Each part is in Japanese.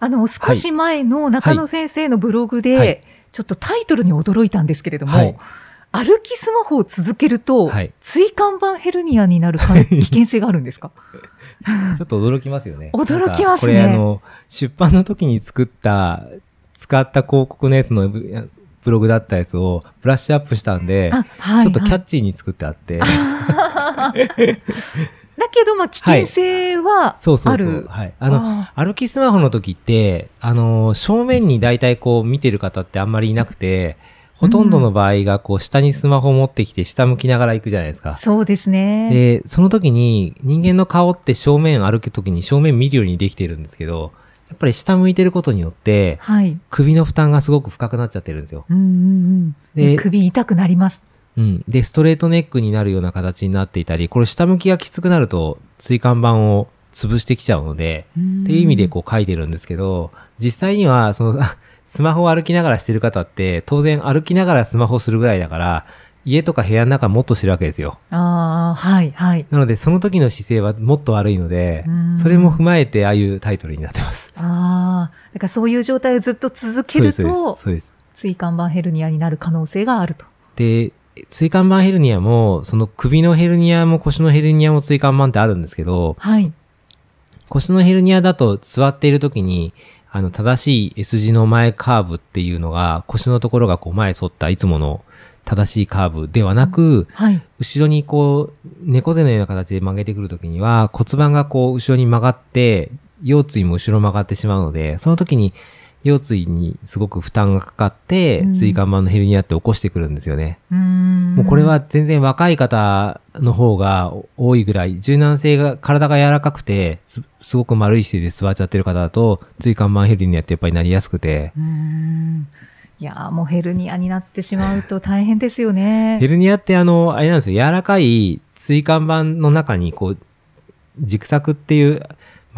あの、少し前の中野先生のブログで、はい。ちょっとタイトルに驚いたんですけれども、はい。歩きスマホを続けると、はい。椎間板ヘルニアになるか 危険性があるんですか？ちょっと驚きますよね。驚きますね。これあの出版の時に作った使った広告のやつのブブログだったやつをブラッシュアップしたんで、あ、はい、ちょっとキャはいッチーに作ってあって、だけど、まあ、危険性はそうそうそうある。。はい。あの、あ歩きスマホの時って、あの、正面に大体こう見てる方ってあんまりいなくて、ほとんどの場合がこう下にスマホを持ってきて下向きながら行くじゃないですか。ーそうですね。で、その時に人間の顔って正面歩く時に正面見るようにできてるんですけど、やっぱり下向いてることによって、はい。首の負担がすごく深くなっちゃってるんですよ。うんうんうん。で首痛くなります。うん。で、ストレートネックになるような形になっていたり、これ下向きがきつくなると椎間板を潰してきちゃうので、っていう意味でこう書いてるんですけど、実際にはその スマホを歩きながらしてる方って当然歩きながらスマホするぐらいだから家とか部屋の中もっとしてるわけですよ。うん。ああ、はい、はい。なのでその時の姿勢はもっと悪いのでうん、それも踏まえてああいうタイトルになってます。ああ、だからそういう状態をずっと続けるそうですと、そうです。椎間板ヘルニアになる可能性があると。で、椎間板ヘルニアも、その首のヘルニアも腰のヘルニアも椎間板ってあるんですけど、はい。腰のヘルニアだと座っている時に、あの、正しい S 字の前カーブっていうのが、腰のところがこう前反ったいつもの正しいカーブではなく、はい。後ろにこう、猫背のような形で曲げてくる時には、骨盤がこう、後ろに曲がって、腰椎も後ろ曲がってしまうので、その時に腰椎にすごく負担がかかってう、ん椎間板のヘルニアって起こしてくるんですよね。うーん。もうこれは全然若い方の方が多いぐらい、柔軟性が、体が柔らかくて、すすごく丸い姿勢で座っちゃってる方だと、椎間板ヘルニアってやっぱりなりやすくて、うーん。いやーもうヘルニアになってしまうと大変ですよね。ヘルニアってあの、あれなんですよ、柔らかい椎間板の中にこう、軸索っていう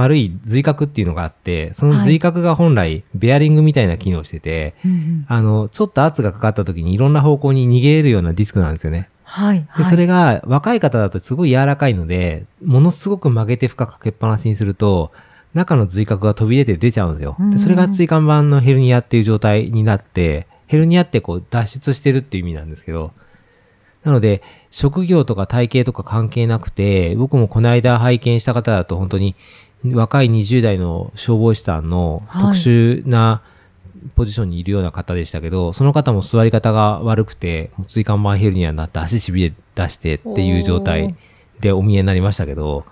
丸い髄核っていうのがあって、その髄核が本来ベアリングみたいな機能をしてて、うんうんあの、ちょっと圧がかかった時にいろんな方向に逃げれるようなディスクなんですよね。はい。で、はい。それが若い方だとすごい柔らかいので、ものすごく曲げて負荷かけっぱなしにすると、中の髄核が飛び出て出ちゃうんですよ。うんで、それが椎間板のヘルニアっていう状態になって、ヘルニアってこう脱出してるっていう意味なんですけど、なので、職業とか体型とか関係なくて、僕もこの間拝見した方だと本当に若い20代の消防士さんのはい特殊なポジションにいるような方でしたけど、その方も座り方が悪くて、椎間板ヘルニアになって足しびれ出してっていう状態でお見えになりましたけど、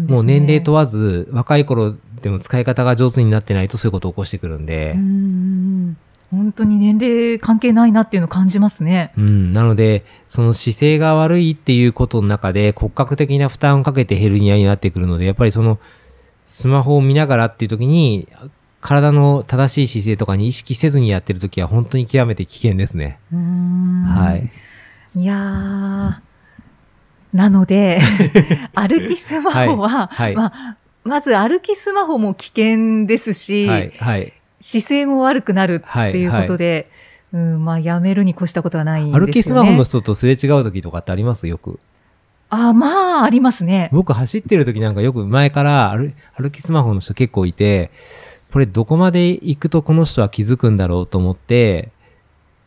ね。もう年齢問わず若い頃でも使い方が上手になってないとそういうことを起こしてくるんでん。本当に年齢関係ないなっていうのを感じますね。うん、なので、その姿勢が悪いっていうことの中で骨格的な負担をかけてヘルニアになってくるので、やっぱりそのスマホを見ながらっていう時に、体の正しい姿勢とかに意識せずにやってる時は本当に極めて危険ですね。はい。。いやー。なので、歩きスマホは、はいはいまあ、まず歩きスマホも危険ですし、はい、はい。姿勢も悪くなるっていうことで、うん、まあ、やめるに越したことはないんですよね。歩きスマホの人とすれ違う時とかってあります？よく。あ、まあ、ありますね。僕走ってる時なんかよく前から歩歩きスマホの人結構いて、これどこまで行くとこの人は気づくんだろうと思って、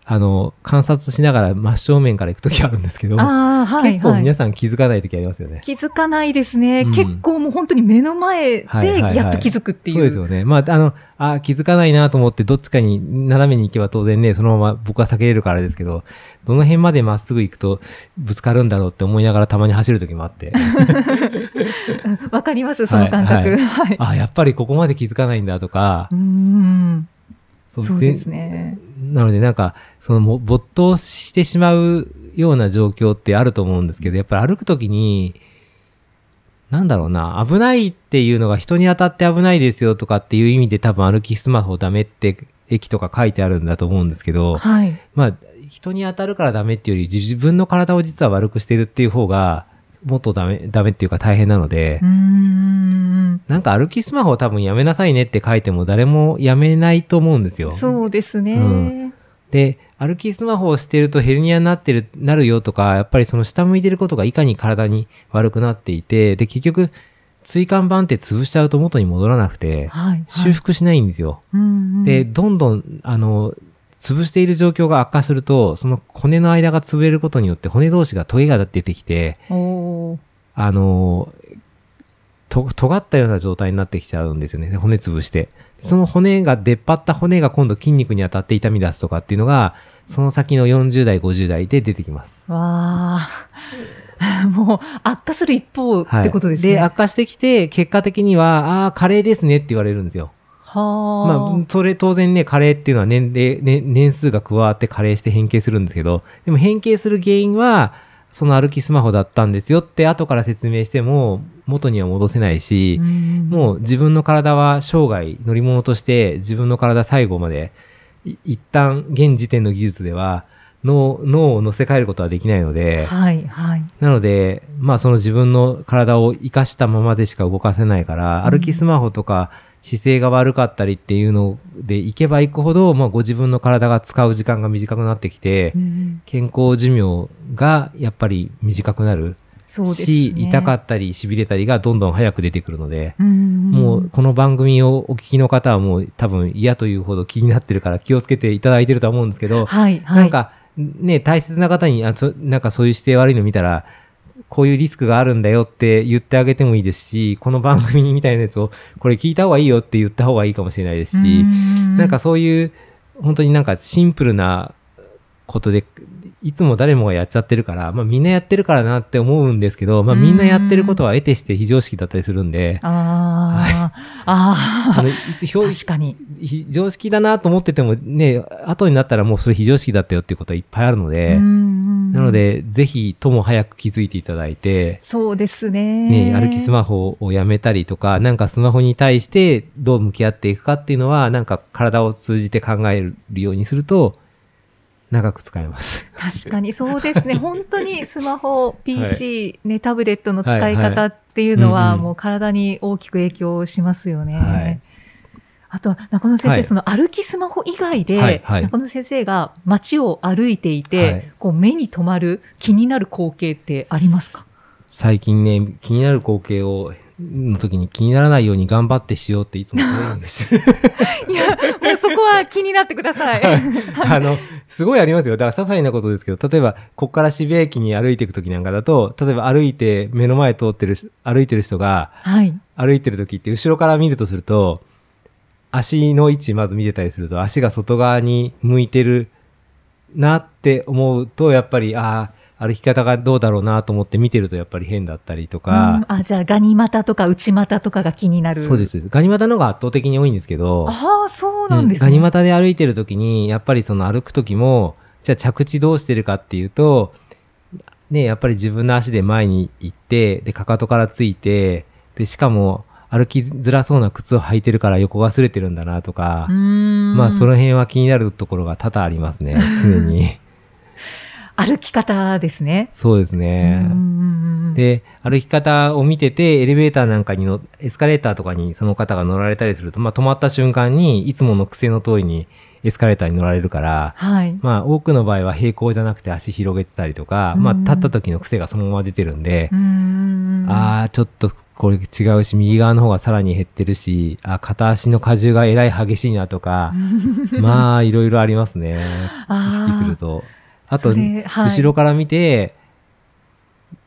あの、観察しながら真正面から行く時あるんですけど、ああ、はい、結構はい。皆さん気づかない時ありますよね。気づかないですね。うん結構もう本当に目の前はいはいはいでやっと気づくっていう。そうですよね。まあ、あの、あ気づかないなと思ってどっちかに斜めに行けば当然ね、そのまま僕は避けれるからですけど、どの辺までまっすぐ行くとぶつかるんだろうって思いながらたまに走る時もあって、う んわかります、その感覚。はいはい。あ、やっぱりここまで気づかないんだとかう、ーん。そそうですね。なのでなんか、そのも没頭してしまうような状況ってあると思うんですけど、やっぱり歩くときに、なんだろうな、危ないっていうのが人に当たって危ないですよとかっていう意味で多分歩きスマホダメって駅とか書いてあるんだと思うんですけど、はい。まあ、人に当たるからダメっていうより、自分の体を実は悪くしてるっていう方が、もっとダメ、ダメっていうか大変なので、うーん。なんか歩きスマホを多分やめなさいねって書いても誰もやめないと思うんですよ。そうですね。うんで、歩きスマホをしてるとヘルニアになってる、なるよとか、やっぱりその下向いてることがいかに体に悪くなっていて、で、結局、椎間板って潰しちゃうと元に戻らなくて、はい。修復しないんですよ。うんうんで、どんどん、あの、潰している状況が悪化すると、その骨の間が潰れることによって骨同士がトゲが出てきて、あの、と、尖ったような状態になってきちゃうんですよね。骨潰して。その骨が、出っ張った骨が今度筋肉に当たって痛み出すとかっていうのが、その先の40代、50代で出てきます。わあ。もう悪化する一方ってことですね。で、悪化してきて、結果的には、ああ、加齢ですねって言われるんですよ。はあ。まあ、それ当然ね、加齢っていうのは年齢、ね、年数が加わって加齢して変形するんですけど、でも変形する原因は、その歩きスマホだったんですよって後から説明しても元には戻せないし、うんもう自分の体は生涯乗り物として自分の体最後までい一旦現時点の技術では脳脳を乗せ替えることはできないので、はい、はい。なので、まあその自分の体を活かしたままでしか動かせないから、うん歩きスマホとか姿勢が悪かったりっていうので行けば行くほど、まあご自分の体が使う時間が短くなってきて、うん健康寿命がやっぱり短くなるそうですね。し、痛かったり痺れたりがどんどん早く出てくるので、うんもうこの番組をお聞きの方はもう多分嫌というほど気になってるから気をつけていただいてるとは思うんですけど、はい、はい。なんかね、大切な方にあそ、なんかそういう姿勢悪いの見たら、こういうリスクがあるんだよって言ってあげてもいいですし、この番組みたいなやつを、これ聞いた方がいいよって言った方がいいかもしれないですし、うん。なんかそういう、本当になんかシンプルなことで、いつも誰もがやっちゃってるから、まあみんなやってるからなって思うんですけど、まあみんなやってることは得てして非常識だったりするんで、ああ、あ あの、確かに。非常識だなと思っててもね、後になったらもうそれ非常識だったよっていうことはいっぱいあるので、ななの、で、ぜひとも早く気づいていただいて、そうですね。ね、歩きスマホをやめたりとか、なんかスマホに対してどう向き合っていくかっていうのは、なんか体を通じて考えるようにすると、長く使えます。確かにそうですね。本当にスマホ、PC、ね、タブレットの使い方っていうのは、もう体に大きく影響しますよね。はい。あとは、中野先生、はい。その歩きスマホ以外で、はいはい。中野先生が街を歩いていて、はい。こう目に留まる気になる光景ってありますか？最近ね、気になる光景を、の時に気にならないように頑張ってしようっていつもトレーニングしてる。いや、もうそこは気になってください。あの、すごいありますよ。だから些細なことですけど、例えば、こっから渋谷駅に歩いていく時なんかだと、例えば歩いて目の前通ってる人、歩いてる人が、はい。歩いてる時って後ろから見るとすると、足の位置まず見てたりすると、足が外側に向いてるなって思うと、やっぱり、ああ、歩き方がどうだろうなと思って見てるとやっぱり変だったりとうんか、あ、じゃあ、ガニ股とか内股とかが気になる。そうです。ガニ股の方が圧倒的に多いんですけど、ああ、そうなんですね。ガニ股で歩いてる時に、やっぱりその歩く時も、じゃあ着地どうしてるかっていうと、ね、やっぱり自分の足で前に行って、で、かかとからついて、で、しかも歩きづらそうな靴を履いてるから横が擦れてるんだなとかまあその辺は気になるところが多々ありますね、常に。歩き方ですね。そうですね。で、で、歩き方を見てて、エレベーターなんかにの、エスカレーターとかにその方が乗られたりすると、まあ止まった瞬間に、いつもの癖の通りにエスカレーターに乗られるから、はい。まあ多くの場合は平行じゃなくて足広げてたりとか、うんまあ立った時の癖がそのまま出てるんでんああ、ちょっとこれ違うし、右側の方がさらに減ってるし、あー片足の荷重がえらい激しいなとか、まあいろいろありますね。意識すると。あと、後ろから見て、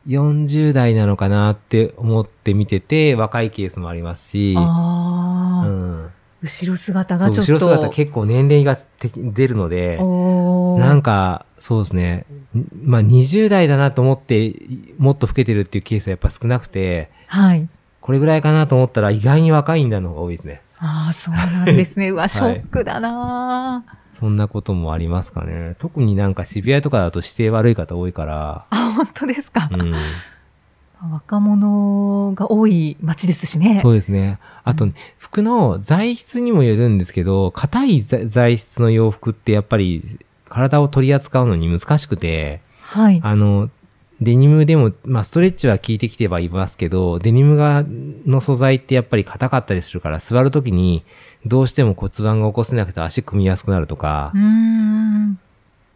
40代なのかなって思って見てて、若いケースもありますし、うん、後ろ姿がちょっと。後ろ姿結構年齢がて出るので、なんか、そうですね。んまあ、20代だなと思って、もっと老けてるっていうケースはやっぱ少なくて、はい。これぐらいかなと思ったら意外に若いんだのが多いですね。ああ、そうなんですね。うわ、いショックだなーそんなこともありますかね。特になんか渋谷とかだと指定悪い方多いから、あ、本当ですか？うん。若者が多い街ですしね。そうですね。あと、ね、服の材質にもよるんですけど、硬い材材質の洋服ってやっぱり体を取り扱うのに難しくて、はい。あの、デニムでも、まあ、ストレッチは効いてきてはいますけど、デニムが、の素材ってやっぱり硬かったりするから、座るときに、どうしても骨盤が起こせなくて足組みやすくなるとか。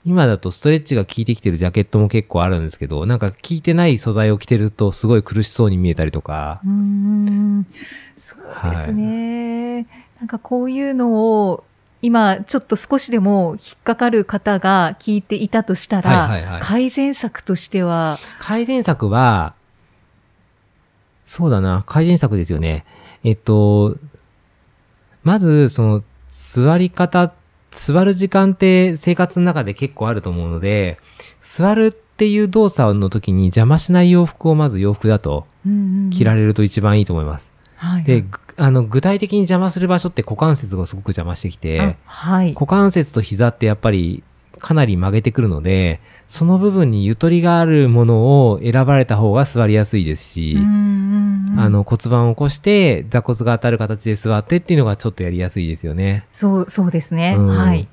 今だとストレッチが効いてきてるジャケットも結構あるんですけど、なんか効いてない素材を着てるとすごい苦しそうに見えたりとかうー、ん。そうですね。なんかこういうのを、今ちょっと少しでも引っかかる方が聞いていたとしたら、はいはいはい改善策としては、改善策は、そうだな、改善策ですよね。えっと、まず、その、座り方、座る時間って生活の中で結構あると思うので、座るっていう動作の時に邪魔しない洋服をまず洋服だと着られれると一番いいと思います。はい、で、ぐあの、具体的に邪魔する場所って股関節がすごく邪魔してきてあ、はい。股関節と膝ってやっぱりかなり曲げてくるので、その部分にゆとりがあるものを選ばれた方が座りやすいですし、うんうんうんあの骨盤を起こして座骨が当たる形で座ってっていうのがちょっとやりやすいですよね。そう、そうですね。うんはい。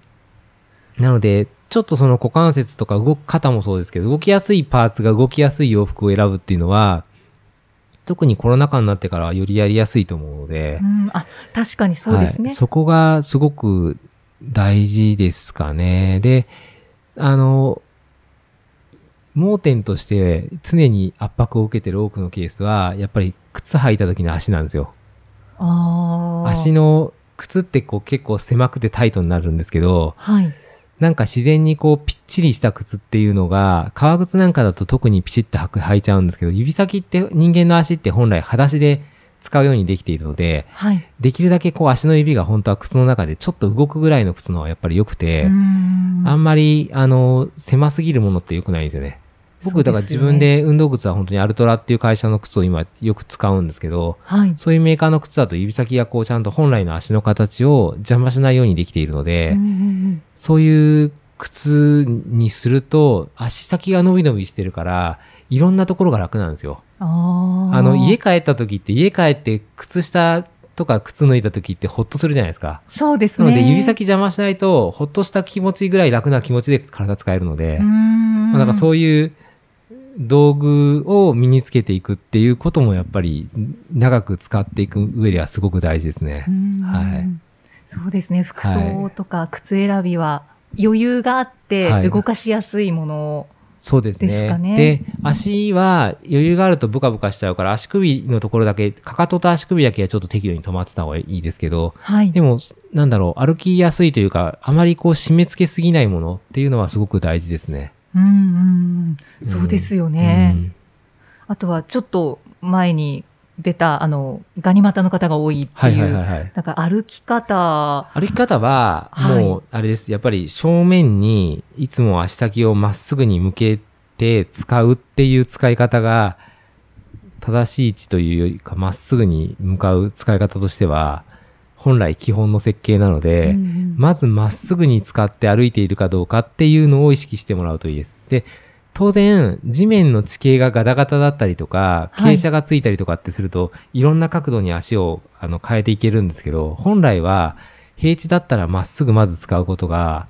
なので、ちょっとその股関節とか動く肩もそうですけど、動きやすいパーツが動きやすい洋服を選ぶっていうのは、特にコロナ禍になってからはよりやりやすいと思うのでう、ん、あ、確かにそうですね。はい、そこがすごく大事ですかね。で、あの、盲点として常に圧迫を受けてる多くのケースは、やっぱり靴履いた時の足なんですよ。足の靴ってこう結構狭くてタイトになるんですけど、はい。なんか自然にこうぴっちりした靴っていうのが、革靴なんかだと特にピシッと履く履いちゃうんですけど、指先って人間の足って本来裸足で使うようにできているので、はい。できるだけこう足の指が本当は靴の中でちょっと動くぐらいの靴の方がやっぱり良くて、うんあんまり、あの、狭すぎるものって良くないんですよね。僕、だから自分で運動靴は本当にアルトラっていう会社の靴を今よく使うんですけど、はい。そういうメーカーの靴だと指先がこうちゃんと本来の足の形を邪魔しないようにできているので、うんうんそういう靴にすると足先が伸び伸びしてるから、いろんなところが楽なんですよ。うんあの、家帰った時って家帰って靴下とか靴脱いだ時ってホッとするじゃないですか。そうですね。なので指先邪魔しないと、ほっとした気持ちぐらい楽な気持ちで体使えるので、うん。まあ、なんかそういう道具を身につけていくっていうこともやっぱり長く使っていく上ではすごく大事ですねう。んはいそうですね。服はい装とか靴選びは余裕があってはい動かしやすいものを。そうですね。でねで、足は余裕があるとブカブカしちゃうから足首のところだけ、かかとと足首だけはちょっと適度に止まってた方がいいですけど、はい。でも、なんだろう、歩きやすいというか、あまりこう締め付けすぎないものっていうのはすごく大事ですね。うんうん。そうですよね。うんあとはちょっと前に出た、あの、ガニ股の方が多いってはいいう。はいはいはい。だから歩き方、歩き方は、はいもう、あれです。やっぱり正面にいつも足先をまっすぐに向けて使うっていう使い方が、正しい位置というよりか、まっすぐに向かう使い方としては、本来基本の設計なので、うんうんまずまっすぐに使って歩いているかどうかっていうのを意識してもらうといいです。で、当然、地面の地形がガタガタだったりとか、はい傾斜がついたりとかってすると、い、ろんな角度に足をあの変えていけるんですけど、本来は平地だったらまっすぐまず使うことが、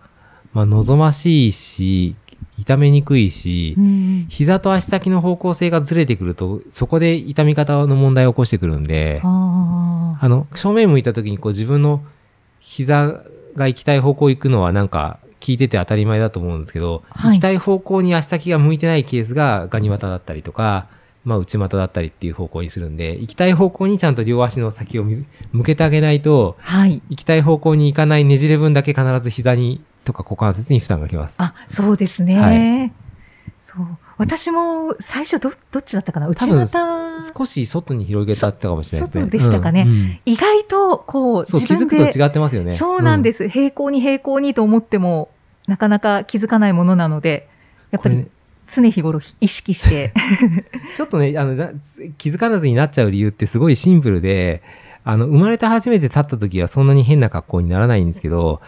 まあ、望ましいし、痛めにくいしう、ん。膝と足先の方向性がずれてくると、そこで痛み方の問題を起こしてくるんで、ああの、正面向いた時にこう自分の膝が行きたい方向行くのはなんか聞いてて当たり前だと思うんですけど、はい。行きたい方向に足先が向いてないケースがガニ股だったりとか、まあ内股だったりっていう方向にするんで、行きたい方向にちゃんと両足の先をみ向けてあげないと、あはい。行きたい方向に行かないねじれ分だけ必ず膝にとか股関節に負担がきます。あ、そうですね。はいそう。私も最初ど、どっちだったかな？内股？少し外に広げたってたかもしれないですね。外でしたかねうんうん意外と、こう、そう、気づくと違ってますよね。そうなんですす。平行に平行にと思っても、なかなか気づかないものなので、やっぱり常日頃意識して。ちょっとね、あの、な気づかずになっちゃう理由ってすごいシンプルで、あの、生まれて初めて立った時はそんなに変な格好にならないんですけど、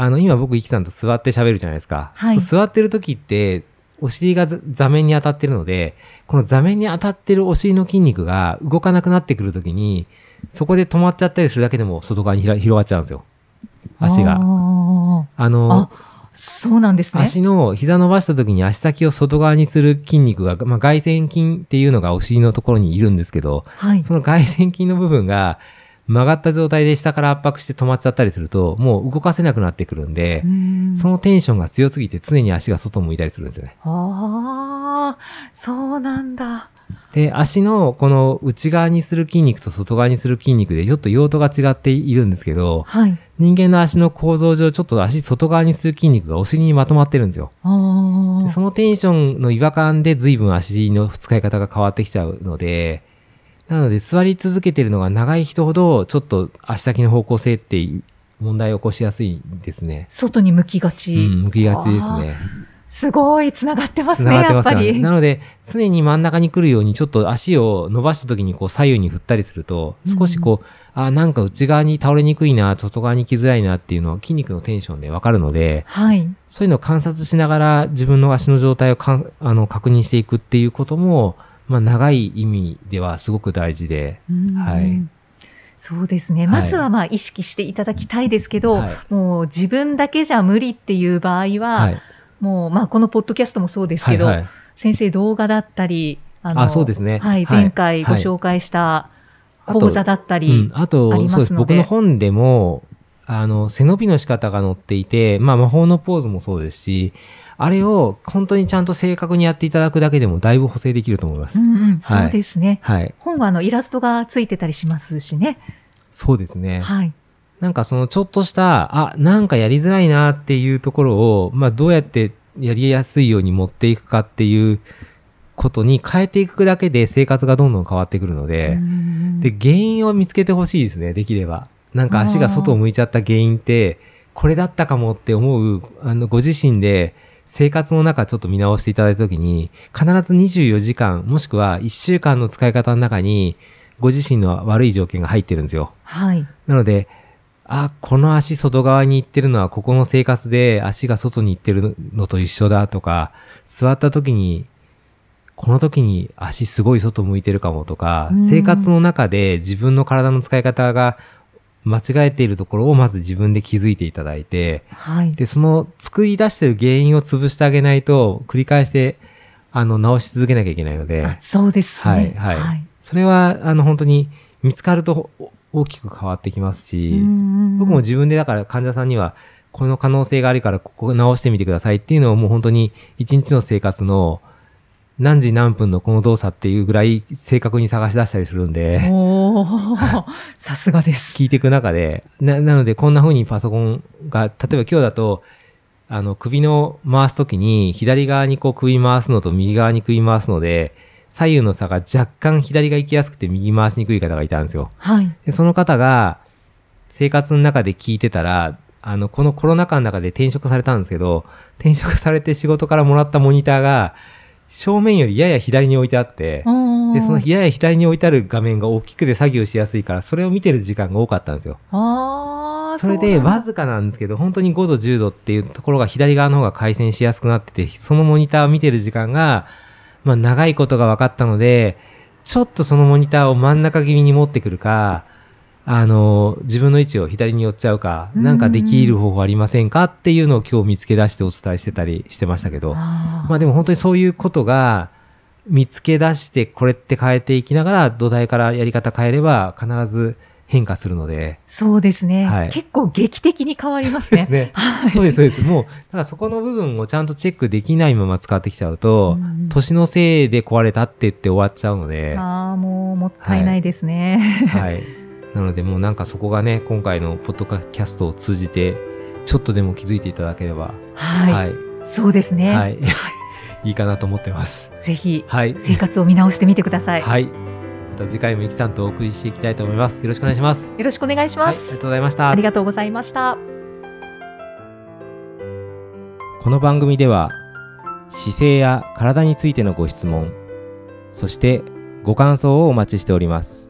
あの、今僕、イキさんと座って喋るじゃないですか。はい座ってる時って、お尻がざ座面に当たってるので、この座面に当たってるお尻の筋肉が動かなくなってくる時に、そこで止まっちゃったりするだけでも外側に広がっちゃうんですよ。足あが。ーあの、そうなんですね。足の膝伸ばした時に足先を外側にする筋肉が、まあ、外旋筋っていうのがお尻のところにいるんですけど、はい。その外旋筋の部分が曲がった状態で下から圧迫して止まっちゃったりすると、もう動かせなくなってくるんで、うんそのテンションが強すぎて常に足が外向いたりするんですよね。ああ、そうなんだ。で、足のこの内側にする筋肉と外側にする筋肉でちょっと用途が違っているんですけど、はい。人間の足の構造上ちょっと足外側にする筋肉がお尻にまとまってるんですよ。そのテンションの違和感で随分足の使い方が変わってきちゃうので、なので座り続けてるのが長い人ほどちょっと足先の方向性って問題を起こしやすいんですね。外に向きがち。うん、向きがちですね。すごい、つながってますね、やっぱ。り。なので、常に真ん中に来るように、ちょっと足を伸ばした時にこう左右に振ったりすると、少しこう、あ、なんか内側に倒れにくいな、外側に来づらいなっていうのは筋肉のテンションでわかるので、はい。そういうのを観察しながら自分の足の状態をかんあの確認していくっていうことも、まあ長い意味ではすごく大事で、うん。はい。そうですね。はい。まずはまあ意識していただきたいですけど、はい。もう自分だけじゃ無理っていう場合は、はい。もうまあこのポッドキャストもそうですけど、はいはい。先生動画だったり、ああそうですね。はい、はい。前回ご紹介した講座だったり、うん、あとありますそうです。ので僕の本でも、あの、背伸びの仕方が載っていて、まあ魔法のポーズもそうですし、あれを本当にちゃんと正確にやっていただくだけでもだいぶ補正できると思います。うんうん、はいそうですね。はい。本はあのイラストがついてたりしますしね。そうですね。はい。なんかそのちょっとした、あ、なんかやりづらいなっていうところを、まあどうやってやりやすいように持っていくかっていうことに変えていくだけで生活がどんどん変わってくるので、うんで、原因を見つけてほしいですね、できれば。なんか足が外を向いちゃった原因って、これだったかもって思う、あの、ご自身で生活の中ちょっと見直していただいたときに、必ず24時間、もしくは1週間の使い方の中に、ご自身の悪い条件が入ってるんですよ。はい。なので、あ、この足外側に行ってるのはここの生活で足が外に行ってるのと一緒だとか、座った時に、この時に足すごい外向いてるかもとかうん、生活の中で自分の体の使い方が間違えているところをまず自分で気づいていただいて、はい。で、その作り出してる原因を潰してあげないと、繰り返して、あの、直し続けなきゃいけないので、あそうですね。はい、はい。それは、あの、本当に見つかるとお大きく変わってきますし、僕も自分でだから患者さんには、この可能性があるからここ直してみてくださいっていうのをもう本当に一日の生活の何時何分のこの動作っていうぐらい正確に探し出したりするんで、おー さすがです。聞いていく中で、な、なのでこんな風にパソコンが、例えば今日だと、あの、首の回すときに左側にこう首回すのと右側に首回すので、左右の差が若干左が行きやすくて右回しにくい方がいたんですよ。はい。で、その方が生活の中で聞いてたら、あの、このコロナ禍の中で転職されたんですけど、転職されて仕事からもらったモニターが、正面よりやや左に置いてあって、で、そのやや左に置いてある画面が大きくて作業しやすいから、それを見てる時間が多かったんですよ。それで、わずかなんですけど、本当に5度、10度っていうところが左側の方が回線しやすくなってて、そのモニターを見てる時間が、まあ長いことが分かったので、ちょっとそのモニターを真ん中気味に持ってくるか、あの、自分の位置を左に寄っちゃうか、なんかできる方法ありませんかっていうのを今日見つけ出してお伝えしてたりしてましたけど、まあでも本当にそういうことが見つけ出してこれって変えていきながら土台からやり方変えれば必ず変化するので、そうですね、はい結構劇的に変わりますね。ですね。はいそうです、そうです。もう、だからそこの部分をちゃんとチェックできないまま使ってきちゃうと、うん年のせいで壊れたって言って終わっちゃうので、ああ、もうもったいないですね。はい。なのでもうなんかそこがね、今回のポッドキャストを通じて、ちょっとでも気づいていただければ、はい、はい。そうですね、はい。いいかなと思ってます。ぜひはい。生活を見直してみてください。はい。また次回もいきさんとお送りしていきたいと思います。よろしくお願いします。よろしくお願いします。はい。ありがとうございましたあり。がとうございました。この番組では姿勢や体についてのご質問そしてご感想をお待ちしております